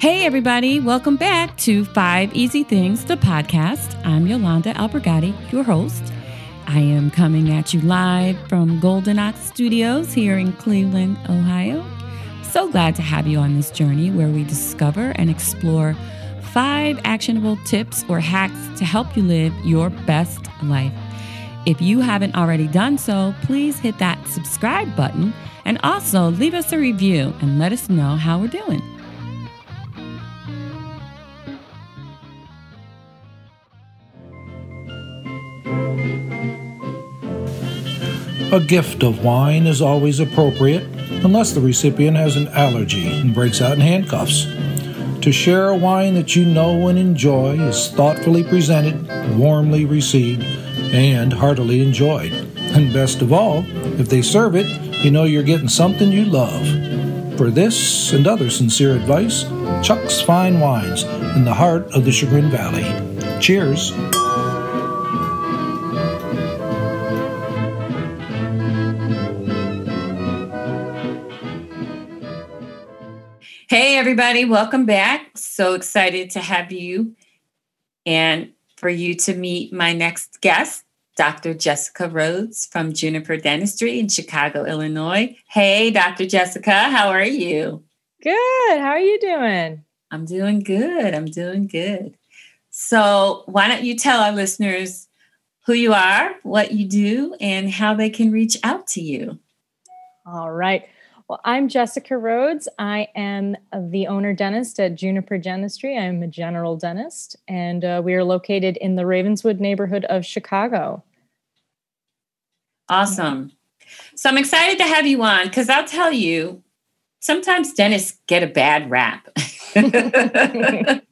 Hey, everybody, welcome back to Five Easy Things, the podcast. I'm Yolanda Albergati, your host. I am coming at you live from Golden Ox Studios here in Cleveland, Ohio. So glad to have you on this journey where we discover and explore five actionable tips or hacks to help you live your best life. If you haven't already done so, please hit that subscribe button and also leave us a review and let us know how we're doing. A gift of wine is always appropriate unless the recipient has an allergy and breaks out in handcuffs. To share a wine that you know and enjoy is thoughtfully presented, warmly received, and heartily enjoyed. And best of all, if they serve it, you know you're getting something you love. For this and other sincere advice, Chuck's Fine Wines in the heart of the Chagrin Valley. Cheers. Hey, everybody, welcome back. So excited to have you and for you to meet my next guest, Dr. Jessica Rhodes from Juniper Dentistry in Chicago, Illinois. Hey, Dr. Jessica, how are you? Good. How are you doing? I'm doing good. I'm doing good. So, why don't you tell our listeners who you are, what you do, and how they can reach out to you? All right. Well, I'm Jessica Rhodes. I am the owner dentist at Juniper Dentistry. I'm a general dentist, and uh, we are located in the Ravenswood neighborhood of Chicago. Awesome. So I'm excited to have you on because I'll tell you, sometimes dentists get a bad rap.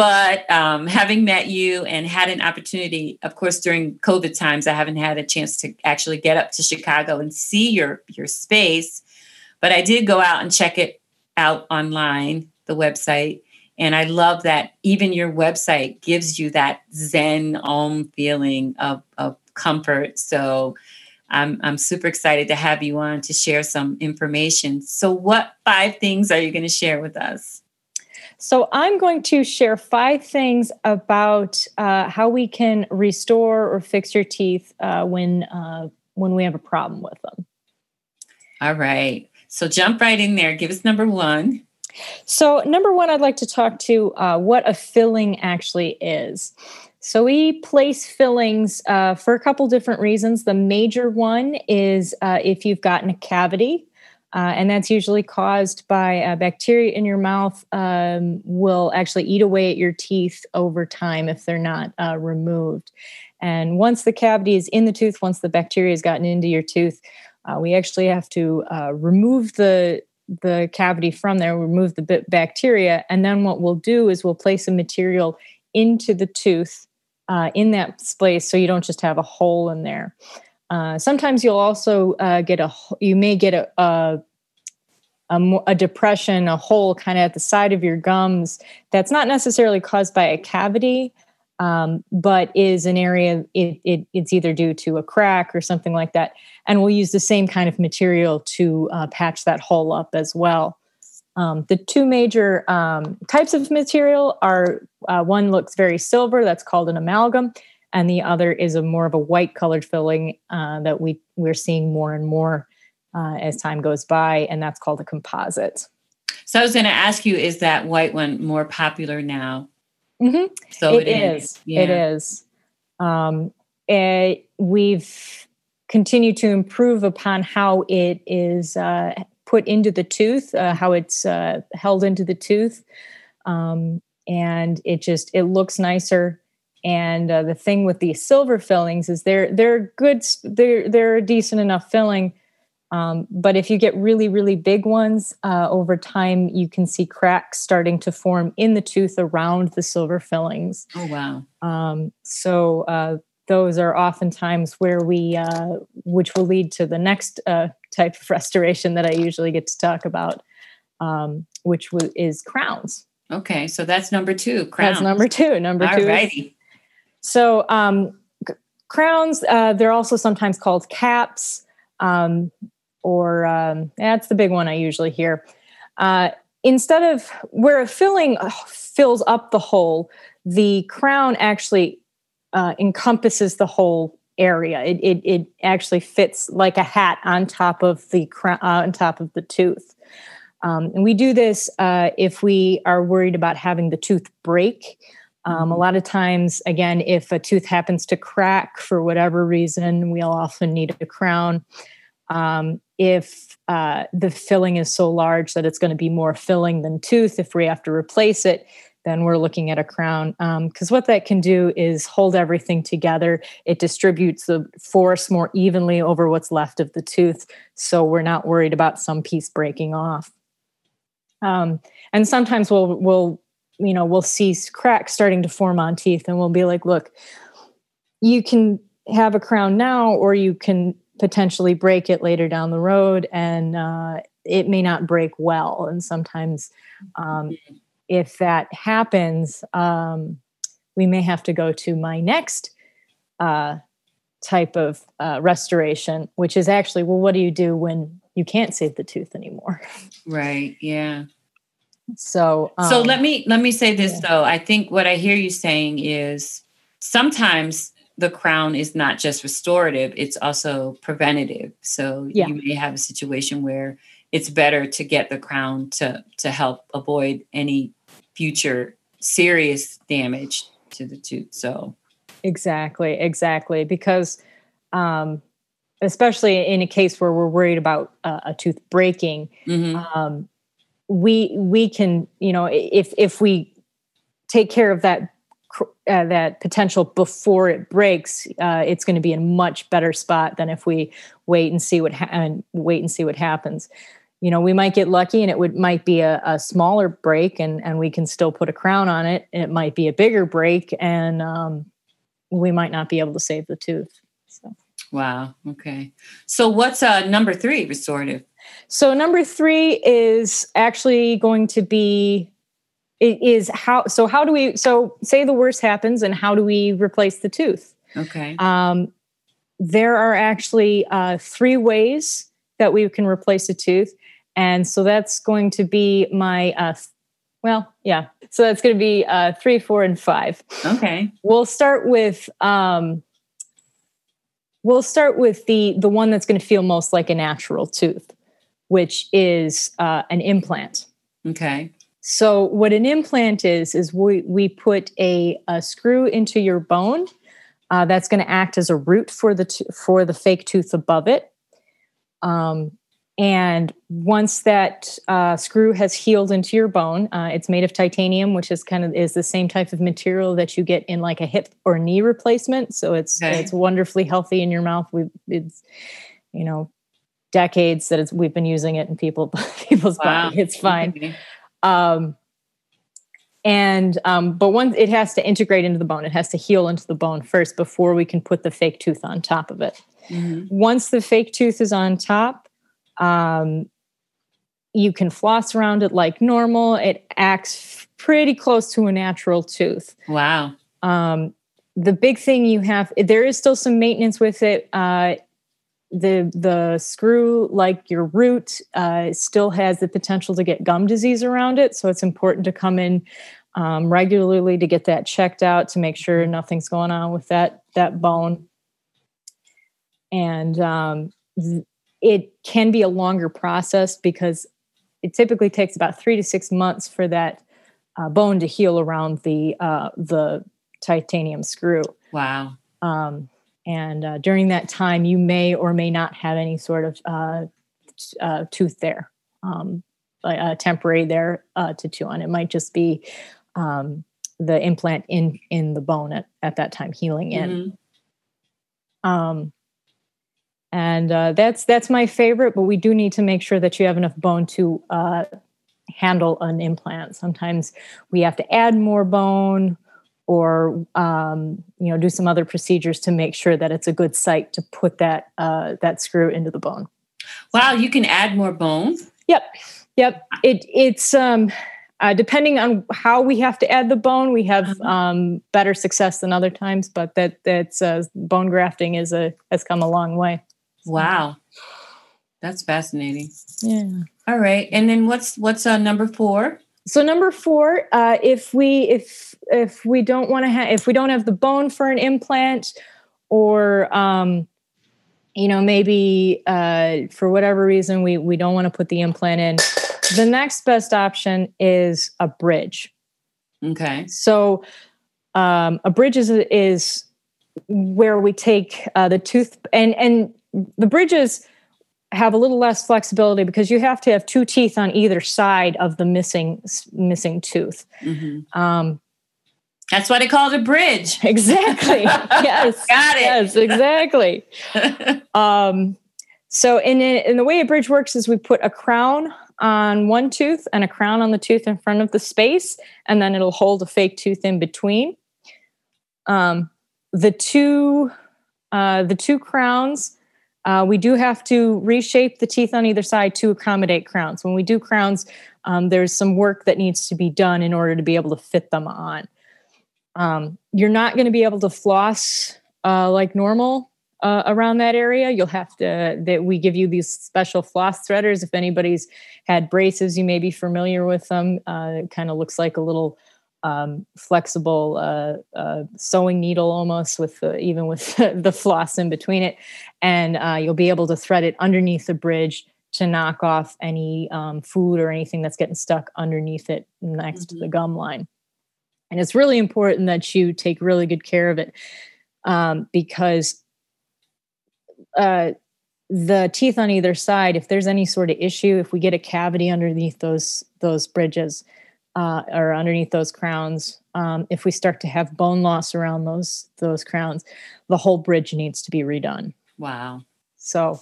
but um, having met you and had an opportunity, of course, during COVID times, I haven't had a chance to actually get up to Chicago and see your your space. But I did go out and check it out online, the website, and I love that even your website gives you that Zen Om feeling of, of comfort. So I'm, I'm super excited to have you on to share some information. So, what five things are you going to share with us? So, I'm going to share five things about uh, how we can restore or fix your teeth uh, when uh, when we have a problem with them. All right. So, jump right in there. Give us number one. So, number one, I'd like to talk to uh, what a filling actually is. So we place fillings uh, for a couple different reasons. The major one is uh, if you've gotten a cavity, uh, and that's usually caused by uh, bacteria in your mouth um, will actually eat away at your teeth over time if they're not uh, removed. And once the cavity is in the tooth, once the bacteria has gotten into your tooth, uh, we actually have to remove the the cavity from there, remove the bacteria, and then what we'll do is we'll place a material into the tooth uh, in that space so you don't just have a hole in there. Uh, sometimes you'll also uh, get a, you may get a, a, a, a depression, a hole kind of at the side of your gums that's not necessarily caused by a cavity, um, but is an area, it, it, it's either due to a crack or something like that. And we'll use the same kind of material to uh, patch that hole up as well. Um, the two major um, types of material are uh, one looks very silver, that's called an amalgam, and the other is a more of a white colored filling uh, that we we're seeing more and more uh, as time goes by, and that's called a composite. So I was going to ask you, is that white one more popular now? Mm-hmm. So it, it is. is. Yeah. It is. Um, it, we've continued to improve upon how it is uh, put into the tooth, uh, how it's uh, held into the tooth, um, and it just it looks nicer. And uh, the thing with these silver fillings is they're they're good, they're they're a decent enough filling. Um, but if you get really really big ones uh, over time, you can see cracks starting to form in the tooth around the silver fillings. Oh wow! Um, so uh, those are oftentimes where we, uh, which will lead to the next uh, type of restoration that I usually get to talk about, um, which w- is crowns. Okay, so that's number two. Crowns. That's number two. Number two. Is, so um, crowns, uh, they're also sometimes called caps, um, or um, that's the big one I usually hear. Uh, instead of where a filling uh, fills up the hole, the crown actually uh, encompasses the whole area. It, it, it actually fits like a hat on top of the crown, uh, on top of the tooth. Um, and we do this uh, if we are worried about having the tooth break. Um, a mm-hmm. lot of times, again, if a tooth happens to crack for whatever reason, we'll often need a crown. Um, if uh, the filling is so large that it's going to be more filling than tooth, if we have to replace it, then we're looking at a crown. Because um, what that can do is hold everything together. It distributes the force more evenly over what's left of the tooth. So we're not worried about some piece breaking off. Um, and sometimes we'll, we'll, you know, we'll see cracks starting to form on teeth and we'll be like, look, you can have a crown now, or you can potentially break it later down the road and uh, it may not break well. And sometimes, um, if that happens, um, we may have to go to my next uh, type of uh, restoration, which is actually, well, what do you do when you can't save the tooth anymore? Right. Yeah. So, um, so let me let me say this yeah. though. I think what I hear you saying is sometimes the crown is not just restorative; it's also preventative. So yeah. you may have a situation where it's better to get the crown to to help avoid any future serious damage to the tooth. So exactly, exactly, because um, especially in a case where we're worried about uh, a tooth breaking, mm-hmm. um, we we can you know if if we take care of that uh, that potential before it breaks, uh, it's going to be in a much better spot than if we wait and see what ha- and wait and see what happens. You know we might get lucky and it would might be a, a, smaller break and and we can still put a crown on it. It might be a bigger break and um, we might not be able to save the tooth so. Wow okay. So what's uh number three restorative? So number three is actually going to be it is how so how do we so say the worst happens and how do we replace the tooth okay um there are actually uh, three ways that we can replace a tooth and so that's going to be my, uh, well, yeah. So that's going to be uh, three, four, and five. Okay. We'll start with, um, we'll start with the the one that's going to feel most like a natural tooth, which is uh, an implant. Okay. So what an implant is is we we put a, a screw into your bone. Uh, that's going to act as a root for the t- for the fake tooth above it. Um, and once that uh, screw has healed into your bone, uh, it's made of titanium, which is kind of is the same type of material that you get in like a hip or knee replacement. So it's okay. it's wonderfully healthy in your mouth. We it's you know decades that we've been using it in people people's wow. body. It's fine. Um, and um, but once it has to integrate into the bone, it has to heal into the bone first before we can put the fake tooth on top of it. Mm-hmm. Once the fake tooth is on top, um, you can floss around it like normal. It acts pretty close to a natural tooth. Wow. Um, the big thing you have, there is still some maintenance with it. Uh, the the screw, like your root, uh, still has the potential to get gum disease around it. So it's important to come in um, regularly to get that checked out to make sure nothing's going on with that that bone. And um, it can be a longer process because it typically takes about three to six months for that uh, bone to heal around the uh, the titanium screw. Wow. Um, and uh, during that time, you may or may not have any sort of uh, uh, tooth there, um, a temporary there uh, to chew on. It might just be um, the implant in in the bone at, at that time healing in. Mm-hmm. Um, and uh, that's that's my favorite. But we do need to make sure that you have enough bone to uh, handle an implant. Sometimes we have to add more bone, or um, you know, do some other procedures to make sure that it's a good site to put that uh, that screw into the bone. Wow, you can add more bone. Yep, yep. It it's um, uh, depending on how we have to add the bone, we have uh-huh. um, better success than other times. But that that's uh, bone grafting is a has come a long way. Wow. That's fascinating. Yeah. All right. And then what's what's uh, number four? So number four, uh, if we if if we don't want to have if we don't have the bone for an implant, or um, you know maybe uh, for whatever reason we we don't want to put the implant in, the next best option is a bridge. Okay. So um, a bridge is is where we take uh, the tooth and and the bridges have a little less flexibility because you have to have two teeth on either side of the missing missing tooth. Mm-hmm. Um, That's why they call it a bridge. exactly. yes. Got it. Yes. Exactly. um, so, in in the way a bridge works is we put a crown on one tooth and a crown on the tooth in front of the space, and then it'll hold a fake tooth in between. Um, the two uh, the two crowns uh, we do have to reshape the teeth on either side to accommodate crowns. When we do crowns, um, there's some work that needs to be done in order to be able to fit them on. Um, you're not going to be able to floss uh, like normal uh, around that area. You'll have to that we give you these special floss threaders. If anybody's had braces, you may be familiar with them. Uh, it kind of looks like a little um, flexible uh, uh, sewing needle almost with the, even with the floss in between it and uh, you'll be able to thread it underneath the bridge to knock off any um, food or anything that's getting stuck underneath it next mm-hmm. to the mm-hmm. gum line and it's really important that you take really good care of it um, because uh, the teeth on either side if there's any sort of issue if we get a cavity underneath those those bridges uh, or underneath those crowns. Um, if we start to have bone loss around those those crowns, the whole bridge needs to be redone. Wow. So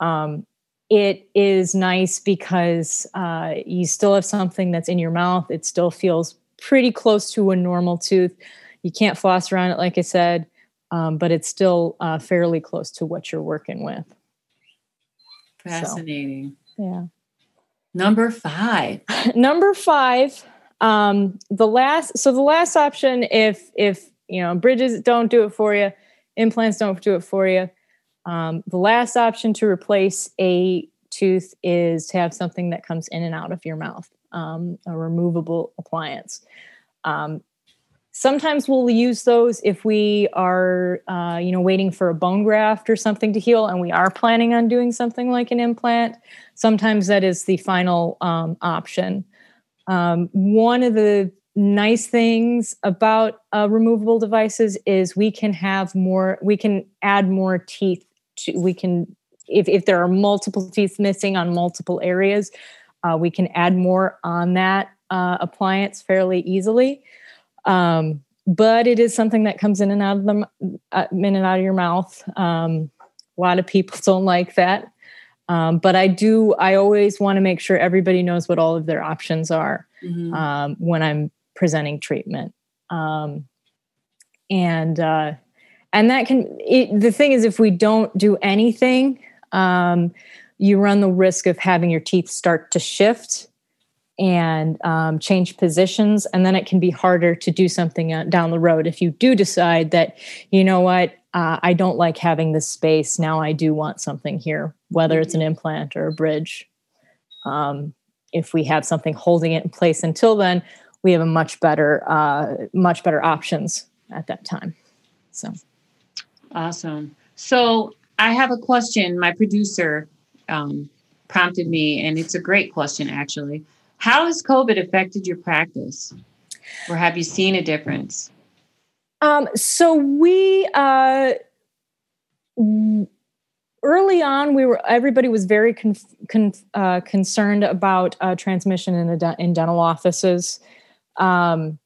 um, it is nice because uh, you still have something that's in your mouth. It still feels pretty close to a normal tooth. You can't floss around it, like I said, um, but it's still uh, fairly close to what you're working with. Fascinating. So, yeah. Number five. Number five. Um, the last. So the last option, if if you know bridges don't do it for you, implants don't do it for you. Um, the last option to replace a tooth is to have something that comes in and out of your mouth, um, a removable appliance. Um, sometimes we'll use those if we are, uh, you know, waiting for a bone graft or something to heal, and we are planning on doing something like an implant sometimes that is the final um, option. Um, one of the nice things about uh, removable devices is we can have more, we can add more teeth. To, we can, if, if there are multiple teeth missing on multiple areas, uh, we can add more on that uh, appliance fairly easily. Um, but it is something that comes in and out of them, uh, in and out of your mouth. Um, a lot of people don't like that. Um, but I do, I always want to make sure everybody knows what all of their options are mm-hmm. um, when I'm presenting treatment. Um, and, uh, and that can, it, the thing is, if we don't do anything, um, you run the risk of having your teeth start to shift and um, change positions. And then it can be harder to do something uh, down the road if you do decide that, you know what, uh, I don't like having this space. Now I do want something here, whether it's an mm-hmm. implant or a bridge. Um, if we have something holding it in place until then, we have a much better, uh, much better options at that time. So awesome. So I have a question. My producer um, prompted me, and it's a great question actually. How has COVID affected your practice, or have you seen a difference? Um, so we uh, early on, we were everybody was very uh, concerned about uh, transmission in de- in dental offices. Um,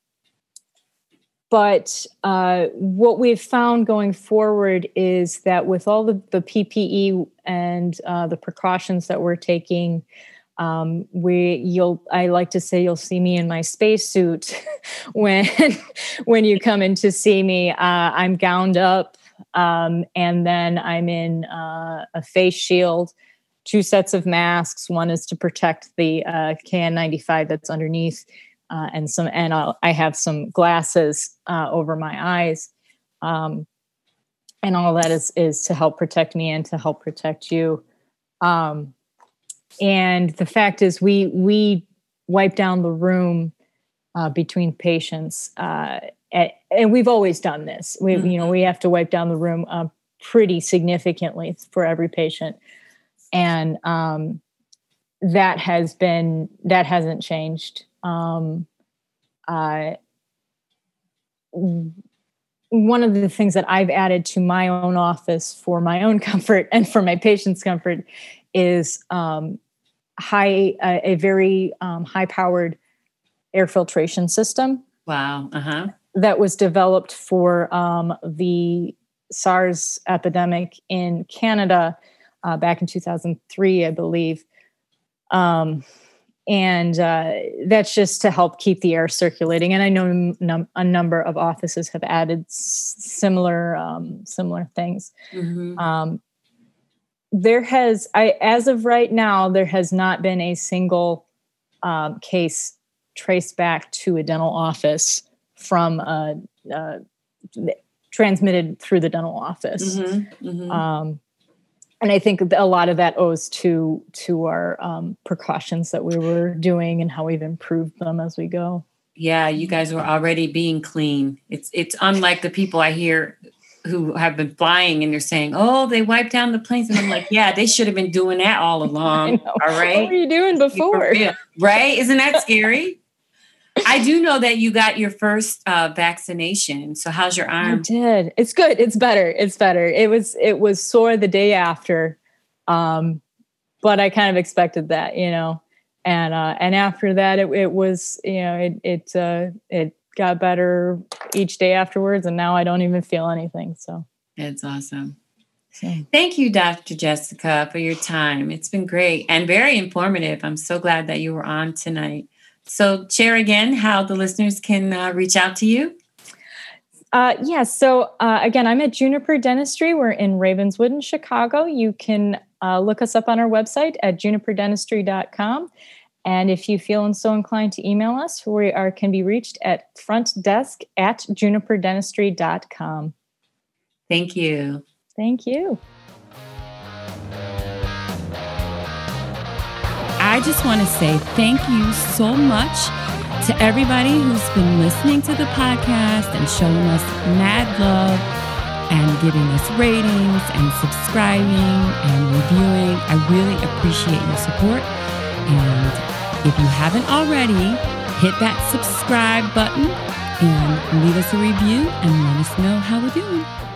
but uh, what we've found going forward is that with all the, the PPE and uh, the precautions that we're taking, um, we you'll I like to say you'll see me in my spacesuit when when you come in to see me. Uh, I'm gowned up, um, and then I'm in uh, a face shield, two sets of masks. One is to protect the uh, KN95 that's underneath, uh, and some and I'll, i have some glasses uh, over my eyes. Um, and all that is is to help protect me and to help protect you. Um, and the fact is, we we wipe down the room uh, between patients, uh, at, and we've always done this. We mm-hmm. you know we have to wipe down the room uh, pretty significantly for every patient, and um, that has been that hasn't changed. Um, uh, one of the things that I've added to my own office for my own comfort and for my patients' comfort is um, high a very um, high powered air filtration system. Wow. Uh-huh. That was developed for um, the SARS epidemic in Canada uh, back in 2003, I believe. Um, and uh, that's just to help keep the air circulating. And I know num- a number of offices have added s- similar um, similar things. Mm-hmm. Um, there has, I as of right now, there has not been a single um, case traced back to a dental office from uh, uh, transmitted through the dental office. Mm-hmm. Mm-hmm. Um, and I think a lot of that owes to to our um, precautions that we were doing and how we've improved them as we go. Yeah, you guys were already being clean. It's it's unlike the people I hear who have been flying and they're saying, "Oh, they wiped down the planes," and I'm like, "Yeah, they should have been doing that all along." All right, what were you doing before? Right? Isn't that scary? I do know that you got your first uh, vaccination. So how's your arm? I did. It's good. It's better. It's better. It was it was sore the day after, um, but I kind of expected that, you know. And uh, and after that, it, it was you know it it uh, it got better each day afterwards, and now I don't even feel anything. So it's awesome. Thank you, Dr. Jessica, for your time. It's been great and very informative. I'm so glad that you were on tonight. So, share again how the listeners can uh, reach out to you. Uh, yes. Yeah, so, uh, again, I'm at Juniper Dentistry. We're in Ravenswood in Chicago. You can uh, look us up on our website at juniperdentistry.com. And if you feel so inclined to email us, we are can be reached at frontdesk at juniperdentistry.com. Thank you. Thank you. I just want to say thank you so much to everybody who's been listening to the podcast and showing us mad love and giving us ratings and subscribing and reviewing. I really appreciate your support. And if you haven't already, hit that subscribe button and leave us a review and let us know how we're doing.